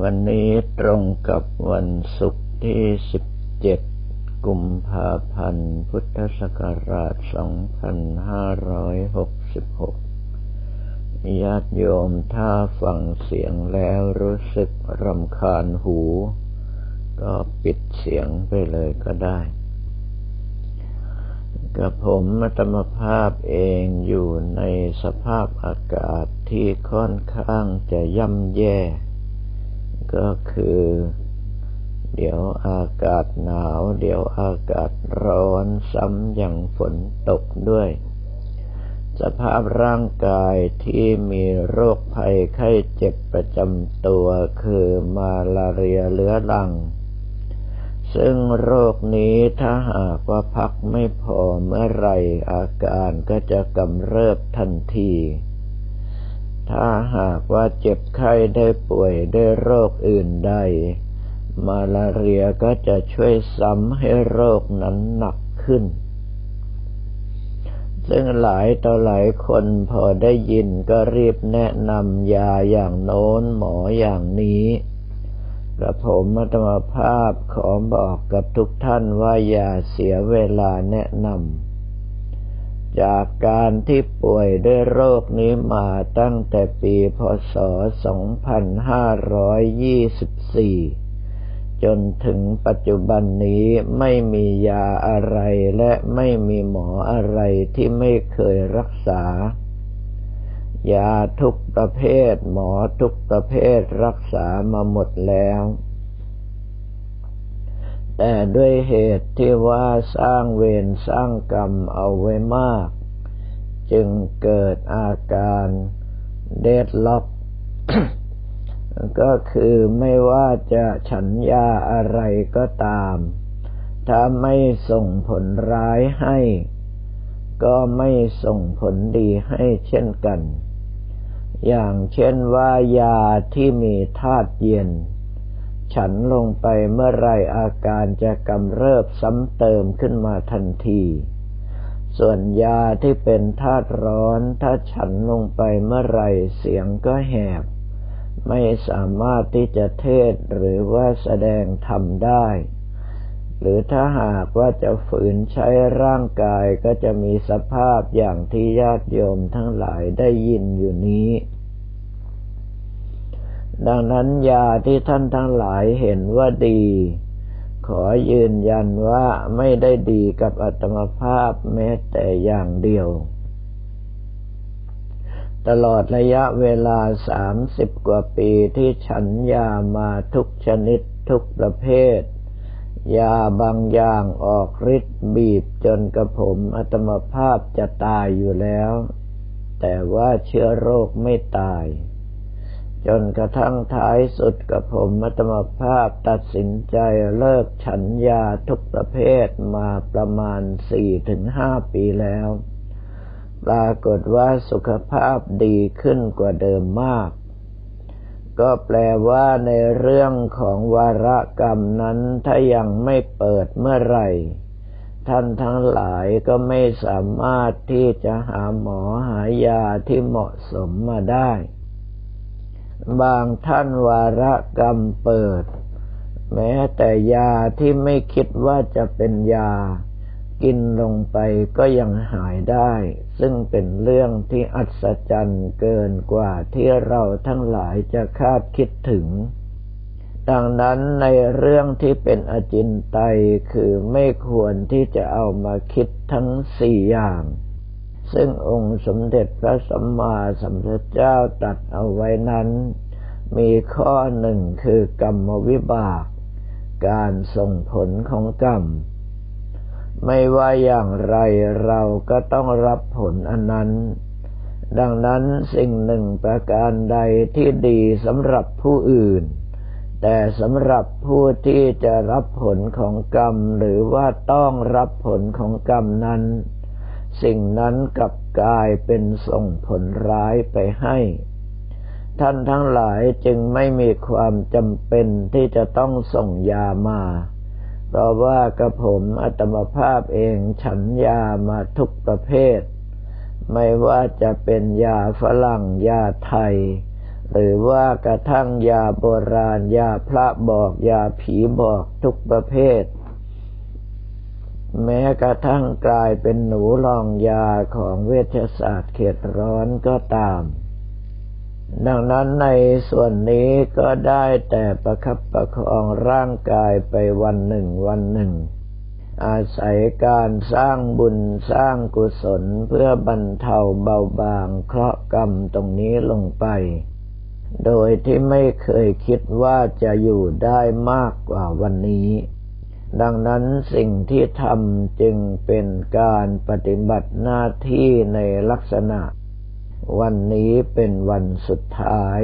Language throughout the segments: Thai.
วันนี้ตรงกับวันศุกร์ที่ 17 กุมภาพันธ์ พุทธศักราช 2566 ญาติโยมถ้าฟังเสียงแล้วรู้สึกรำคาญหู ก็ปิดเสียงไปเลยก็ได้ กับผมมัตมภาพเองอยู่ในสภาพอากาศที่ค่อนข้างจะย่ำแย่ ก็คือ เดี๋ยวอากาศหนาว เดี๋ยวอากาศร้อนซ้ำอย่างฝนตกด้วย สภาพร่างกายที่มีโรคภัยไข้เจ็บประจำตัวคือมาลาเรียเรื้อรัง ซึ่งโรคนี้ถ้าหากว่าพักไม่พอเมื่อไรอาการก็จะกำเริบทันที ถ้าหากว่าเจ็บไข้ได้ป่วยได้โรคอื่นใด มาลาเรียก็จะช่วยซ้ำให้โรคนั้นหนักขึ้น ซึ่งหลายต่อหลายคนพอได้ยินก็รีบแนะนำยาอย่างโน้นหมออย่างนี้กระผมมัตมภาพขอบอกกับทุกท่านว่าอย่าเสียเวลาแนะนำ จากการที่ป่วยด้วยโรคนี้มาตั้งแต่ปีพศ 2524 จนถึงปัจจุบันนี้ไม่มียาอะไรและไม่มีหมออะไรที่ไม่เคยรักษา ยาทุกประเภทหมอทุกประเภทรักษามาหมดแล้ว แต่ด้วยเหตุที่ว่าสร้างเวรสร้างกรรมเอาไว้มาก จึงเกิดอาการเดดล็อก ก็คือไม่ว่าจะฉันยาอะไรก็ตาม ถ้าไม่ส่งผลร้ายให้ ก็ไม่ส่งผลดีให้เช่นกัน อย่างเช่นว่ายาที่มีธาตุเย็น ฉันลงไปเมื่อไรอาการจะกำเริบซ้ำเติมขึ้นมาทันที ส่วนยาที่เป็นธาตุร้อนถ้าฉันลงไปเมื่อไรเสียงก็แหบ ไม่สามารถที่จะเทศหรือว่าแสดงธรรมได้ หรือถ้าหากว่าจะฝืนใช้ร่างกายก็จะมีสภาพอย่างที่ญาติโยมทั้งหลายได้ยินอยู่นี้ ดังนั้นยาที่ท่านทั้งหลายเห็นว่าดี ขอยืนยันว่าไม่ได้ดีกับอัตมภาพแม้แต่อย่างเดียว ตลอดระยะเวลาสามสิบกว่าปีที่ฉันยามาทุกชนิดทุกประเภท ยาบางอย่างออกฤทธิ์บีบจนกระผมอัตมภาพจะตายอยู่แล้ว แต่ว่าเชื้อโรคไม่ตาย จนกระทั่งท้ายสุดกับผมมัตมภาพตัดสินใจเลิกฉันยาทุกประเภทมาประมาณสี่ถึงห้าปีแล้ว ปรากฏว่าสุขภาพดีขึ้นกว่าเดิมมาก ก็แปลว่าในเรื่องของวาระกรรมนั้นถ้ายังไม่เปิดเมื่อไหร่ ท่านทั้งหลายก็ไม่สามารถที่จะหาหมอหายาที่เหมาะสมมาได้ บางท่านวาระกรรมเปิด แม้แต่ยาที่ไม่คิดว่าจะเป็นยา กินลงไปก็ยังหายได้ ซึ่งเป็นเรื่องที่อัศจรรย์เกินกว่าที่เราทั้งหลายจะคาดคิดถึง ดังนั้นในเรื่องที่เป็นอจินไตยคือไม่ควรที่จะเอามาคิดทั้งสี่อย่าง ซึ่งองค์สมเด็จพระสัมมาสัมพุทธเจ้าตรัสเอาไว้นั้น มีข้อหนึ่งคือกรรมวิบาก การส่งผลของกรรม ไม่ว่าอย่างไรเราก็ต้องรับผลอันนั้น ดังนั้นสิ่งหนึ่งประการใดที่ดีสำหรับผู้อื่น แต่สำหรับผู้ที่จะรับผลของกรรมหรือว่าต้องรับผลของกรรมนั้น สิ่งนั้นกับกายเป็นส่งผลร้ายไปให้ ท่านทั้งหลายจึงไม่มีความจำเป็นที่จะต้องส่งยามา เพราะว่ากระผมอัตมภาพเองฉันยามาทุกประเภท ไม่ว่าจะเป็นยาฝรั่งยาไทย หรือว่ากระทั่งยาโบราณยาพระบอกยาผีบอกทุกประเภท แม้กระทั่งกลายเป็นหนูลองยาของเวชศาสตร์เขตร้อนก็ตาม ดังนั้นในส่วนนี้ก็ได้แต่ประคับประคองร่างกายไปวันหนึ่งวันหนึ่ง อาศัยการสร้างบุญสร้างกุศลเพื่อบรรเทาเบาบางเคราะห์กรรมตรงนี้ลงไป โดยที่ไม่เคยคิดว่าจะอยู่ได้มากกว่าวันนี้ ดังนั้นสิ่งที่ทำจึงเป็นการปฏิบัติหน้าที่ในลักษณะ วันนี้เป็นวันสุดท้าย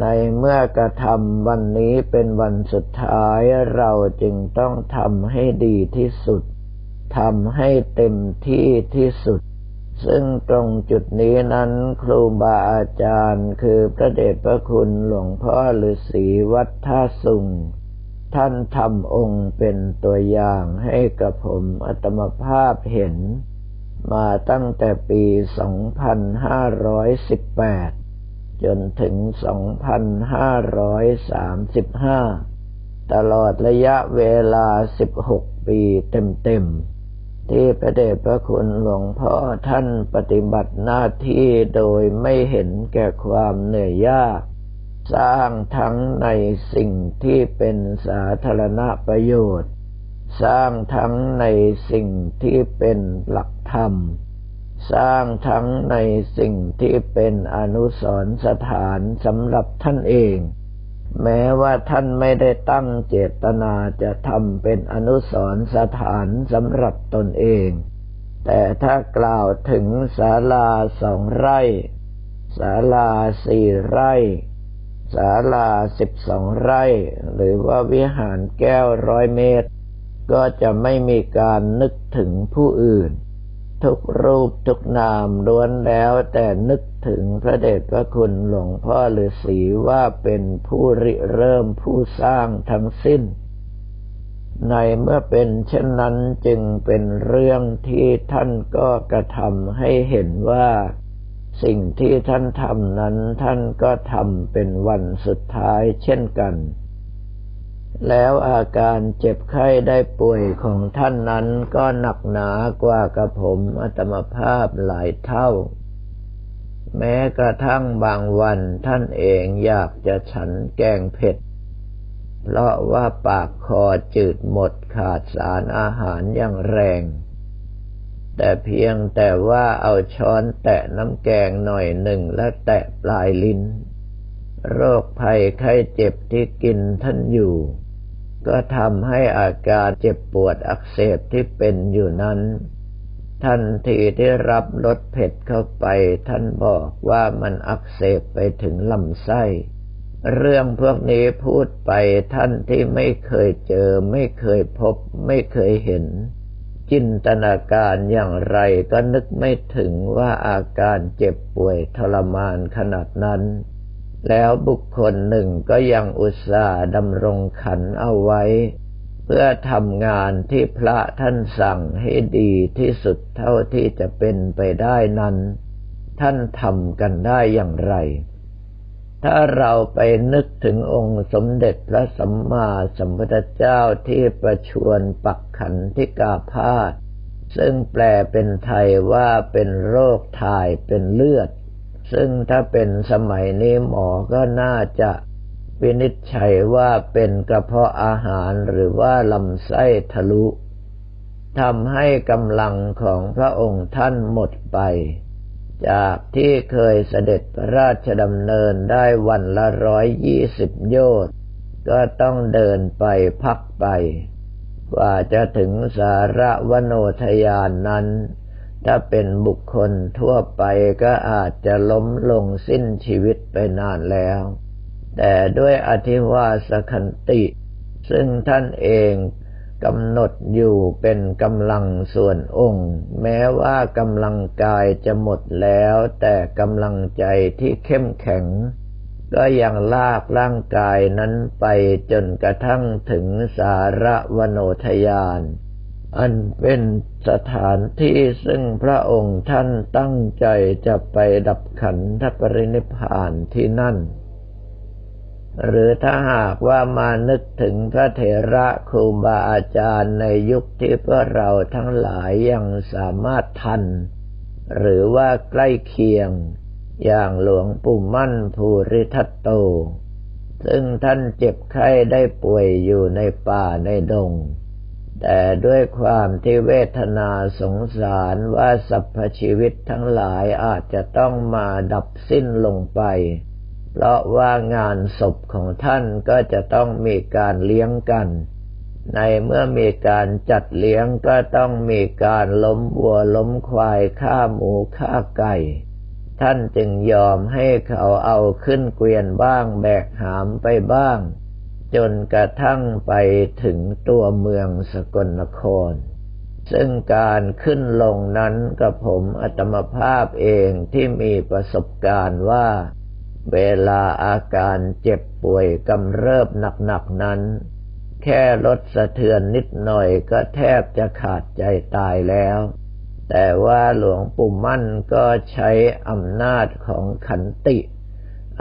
ในเมื่อกระทำวันนี้เป็นวันสุดท้ายเราจึงต้องทำให้ดีที่สุดทำให้เต็มที่ที่สุด ซึ่งตรงจุดนี้นั้นครูบาอาจารย์คือพระเดชพระคุณหลวงพ่อฤาษีวัดท่าสุง ท่านทำองค์เป็นตัวอย่างให้กับผมอัตมภาพเห็น มาตั้งแต่ปี 2518 จนถึง 2535 ตลอดระยะเวลา 16 ปีเต็มๆ ที่พระเดชพระคุณหลวงพ่อท่านปฏิบัติหน้าที่โดยไม่เห็นแก่ความเหนื่อยยาก สร้างทั้งในสิ่งที่เป็นสาธารณประโยชน์ สร้างทั้งในสิ่งที่เป็นหลักธรรม สร้างทั้งในสิ่งที่เป็นอนุสรสถานสำหรับท่านเอง แม้ว่าท่านไม่ได้ตั้งเจตนาจะทำเป็นอนุสรสถานสำหรับตนเอง แต่ถ้ากล่าวถึงศาลาสองไร่ศาลาสี่ไร่ ศาลาสิบสองไร่ หรือว่าวิหารแก้วร้อยเมตร ก็จะไม่มีการนึกถึงผู้อื่น ทุกรูปทุกนามล้วนแล้วแต่นึกถึงพระเดชพระคุณหลวงพ่อฤาษีว่าเป็นผู้ริเริ่มผู้สร้างทั้งสิ้น ในเมื่อเป็นเช่นนั้นจึงเป็นเรื่องที่ท่านก็กระทำให้เห็นว่า สิ่งที่ท่านทำนั้นท่านก็ทำเป็นวันสุดท้ายเช่นกัน แล้วอาการเจ็บไข้ได้ป่วยของท่านนั้นก็หนักหนากว่ากระผมอัตมภาพหลายเท่า แม้กระทั่งบางวันท่านเองอยากจะฉันแกงเผ็ด เพราะว่าปากคอจืดหมดขาดสารอาหารอย่างแรง แต่เพียงแต่ว่าเอาช้อนแตะน้ำแกงหน่อยหนึ่งและแตะปลายลิ้น โรคภัยไข้เจ็บที่กินท่านอยู่ ก็ทำให้อาการเจ็บปวดอักเสบที่เป็นอยู่นั้นทันทีที่รับรสเผ็ดเข้าไป ท่านบอกว่ามันอักเสบไปถึงลำไส้ เรื่องพวกนี้พูดไปท่านที่ไม่เคยเจอ ไม่เคยพบ ไม่เคยเห็น จินตนาการอย่างไรก็นึกไม่ถึงว่าอาการเจ็บป่วยทรมานขนาดนั้น แล้วบุคคลหนึ่งก็ยังอุตส่าห์ดำรงขันเอาไว้ เพื่อทำงานที่พระท่านสั่งให้ดีที่สุดเท่าที่จะเป็นไปได้นั้น ท่านทำกันได้อย่างไร ถ้าเราไปนึกถึงองค์สมเด็จพระสัมมาสัมพุทธเจ้าที่ประชวนปักขันธิกาพาธซึ่งแปลเป็นไทยว่าเป็นโรคถ่ายเป็นเลือด ซึ่งถ้าเป็นสมัยนี้หมอก็น่าจะวินิจฉัยว่าเป็นกระเพาะอาหารหรือว่าลำไส้ทะลุทำให้กำลังของพระองค์ท่านหมดไป จากที่เคยเสด็จพระราชดำเนินได้วันละร้อยยี่สิบโยชน์ก็ต้องเดินไปพักไป กว่าจะถึงสาระวโนทยานนั้น ถ้าเป็นบุคคลทั่วไปก็อาจจะล้มลงสิ้นชีวิตไปนานแล้ว แต่ด้วยอธิวาสคันติ ซึ่งท่านเอง กำหนดอยู่เป็นกำลังส่วนองค์ แม้ว่ากำลังกายจะหมดแล้ว แต่กำลังใจที่เข้มแข็ง ก็ยังลากร่างกายนั้นไปจนกระทั่งถึงสาระวโนทยาน อันเป็นสถานที่ซึ่งพระองค์ท่านตั้งใจจะไปดับขันธปรินิพานที่นั่น หรือถ้าหากว่ามานึกถึงพระเถระครูบาอาจารย์ในยุคที่พวกเราทั้งหลายยังสามารถทัน หรือว่าใกล้เคียง อย่างหลวงปู่มั่นภูริทัตโต ซึ่งท่านเจ็บไข้ได้ป่วยอยู่ในป่าในดง แต่ด้วยความที่เวทนาสงสารว่าสรรพชีวิตทั้งหลายอาจจะต้องมาดับสิ้นลงไป เพราะว่างานศพของท่านก็จะต้องมีการเลี้ยงกัน ในเมื่อมีการจัดเลี้ยงก็ต้องมีการล้มวัวล้มควายฆ่าหมูฆ่าไก่ ท่านจึงยอมให้เขาเอาขึ้นเกวียนบ้างแบกหามไปบ้าง จนกระทั่งไปถึงตัวเมืองสกลนครซึ่งการขึ้นลงนั้นกับผมอัตมภาพเองที่มีประสบการณ์ว่า เวลาอาการเจ็บป่วยกำเริบหนักๆนั้น แค่ลดสะเทือนนิดหน่อยก็แทบจะขาดใจตายแล้ว แต่ว่าหลวงปู่มั่นก็ใช้อำนาจของขันติ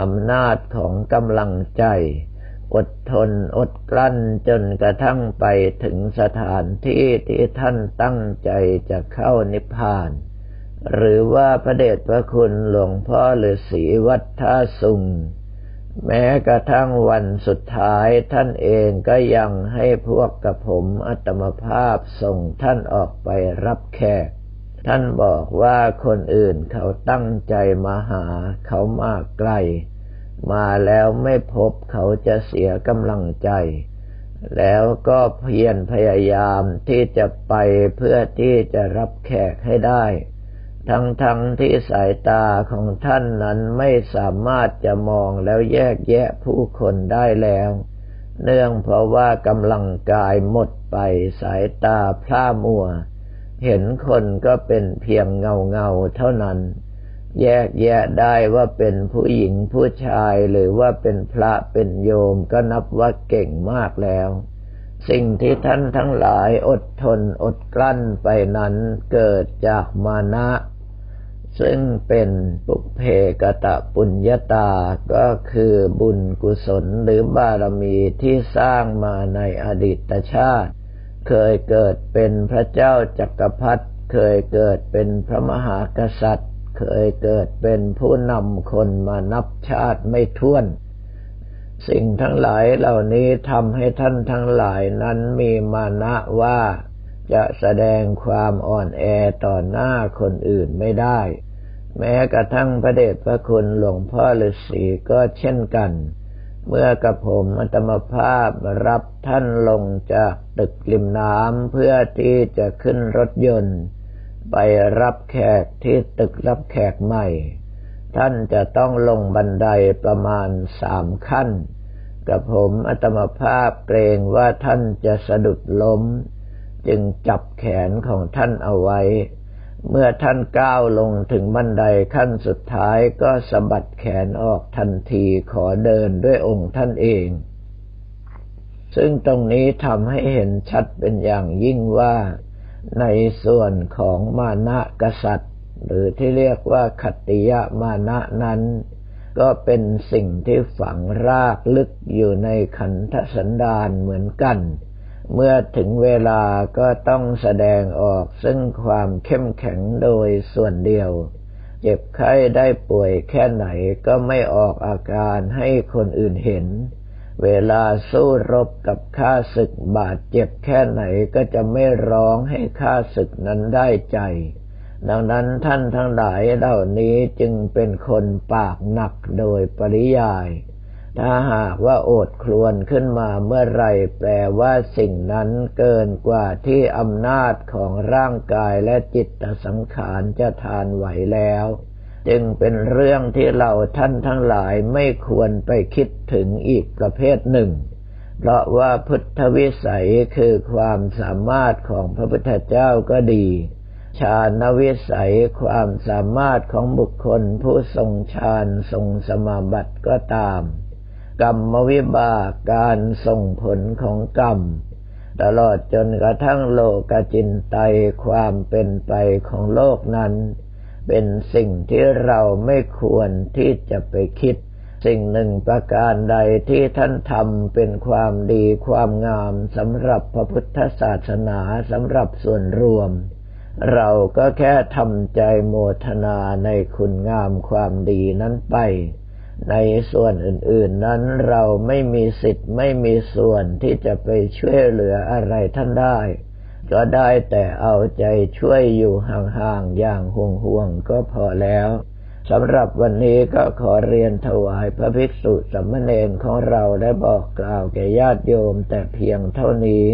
อำนาจของกำลังใจ อดทนอดกลั้นจนกระทั่งไปถึงสถานที่ที่ท่านตั้งใจจะเข้านิพพาน หรือว่าพระเดชพระคุณหลวงพ่อฤาษีวัดท่าสุงแม้กระทั่งวันสุดท้ายท่านเองก็ยังให้พวกกับผมอัตมภาพส่งท่านออกไปรับแขก ท่านบอกว่าคนอื่นเขาตั้งใจมาหาเขามาไกล มาแล้วไม่พบเขาจะเสียกำลังใจ แล้วก็เพียรพยายามที่จะไปเพื่อที่จะรับแขกให้ได้ ทั้งๆทที่สายตาของท่านนั้นไม่สามารถจะมองแล้วแยกแยะผู้คนได้แล้ว เนื่องเพราะว่ากำลังกายหมดไปสายตาพร่ามัว เห็นคนก็เป็นเพียงเงาเงาเท่านั้น แยกแยะได้ว่าเป็นผู้หญิงผู้ชายหรือว่าเป็นพระเป็นโยมก็นับว่าเก่งมากแล้วสิ่งที่ท่านทั้งหลายอดทนอดกลั้นไปนั้นเกิดจากมานะ ซึ่งเป็นปุเพกะตะปุญญาตาก็คือบุญกุศลหรือบารมีที่สร้างมาในอดีตชาติ เคยเกิดเป็นพระเจ้าจักรพรรดิเคยเกิดเป็นพระมหากษัตริย์ เคยเกิดเป็นผู้นำคนมานับชาติไม่ถ้วน สิ่งทั้งหลายเหล่านี้ทำให้ท่านทั้งหลายนั้นมีมานะว่าจะแสดงความอ่อนแอต่อหน้าคนอื่นไม่ได้ แม้กระทั่งพระเดชพระคุณหลวงพ่อฤาษีก็เช่นกัน เมื่อกระผมอัตมภาพรับท่านลงจากตึกริมน้ำเพื่อที่จะขึ้นรถยนต์ ไปรับแขกที่ตึกรับแขกใหม่ ท่านจะต้องลงบันไดประมาณสามขั้นกระผมอัตมภาพเกรงว่าท่านจะสะดุดล้ม จึงจับแขนของท่านเอาไว้ เมื่อท่านก้าวลงถึงบันไดขั้นสุดท้ายก็สะบัดแขนออกทันทีขอเดินด้วยองค์ท่านเอง ซึ่งตรงนี้ทำให้เห็นชัดเป็นอย่างยิ่งว่า ในส่วนของมานะกษัตริย์ หรือที่เรียกว่าขัตติยมานะนั้น ก็เป็นสิ่งที่ฝังรากลึกอยู่ในขันธสันดานเหมือนกัน เมื่อถึงเวลาก็ต้องแสดงออกซึ่งความเข้มแข็งโดยส่วนเดียว เจ็บไข้ได้ป่วยแค่ไหนก็ไม่ออกอาการให้คนอื่นเห็น เวลาสู้รบกับข้าศึกบาดเจ็บแค่ไหนก็จะไม่ร้องให้ข้าศึกนั้นได้ใจ ดังนั้นท่านทั้งหลายเหล่านี้จึงเป็นคนปากหนักโดยปริยาย ถ้าหากว่าโอดครวนขึ้นมาเมื่อไรแปลว่าสิ่งนั้นเกินกว่าที่อำนาจของร่างกายและจิตสังขารจะทานไหวแล้ว จึงเป็นเรื่องที่เราท่านทั้งหลายไม่ควรไปคิดถึงอีกประเภทหนึ่ง เพราะว่าพุทธวิสัยคือความสามารถของพระพุทธเจ้าก็ดีฌานวิสัยความสามารถของบุคคลผู้ทรงฌานทรงสมาบัติก็ตาม กรรมวิบากการส่งผลของกรรม ตลอดจนกระทั่งโลกจินไตความเป็นไปของโลกนั้น เป็นสิ่งที่เราไม่ควรที่จะไปคิด สิ่งหนึ่งประการใดที่ท่านทำเป็นความดีความงามสำหรับพระพุทธศาสนาสำหรับส่วนรวม เราก็แค่ทำใจโมทนาในคุณงามความดีนั้นไป ในส่วนอื่น ๆ นั้นเราไม่มีสิทธิ์ไม่มีส่วนที่จะไปช่วยเหลืออะไรท่านได้ ก็ได้แต่เอาใจช่วยอยู่ห่างๆอย่างห่วงๆก็พอแล้วสำหรับวันนี้ก็ขอเรียนถวายพระภิกษุสมณเณรของเราได้บอกกล่าวแก่ญาติโยมแต่เพียงเท่านี้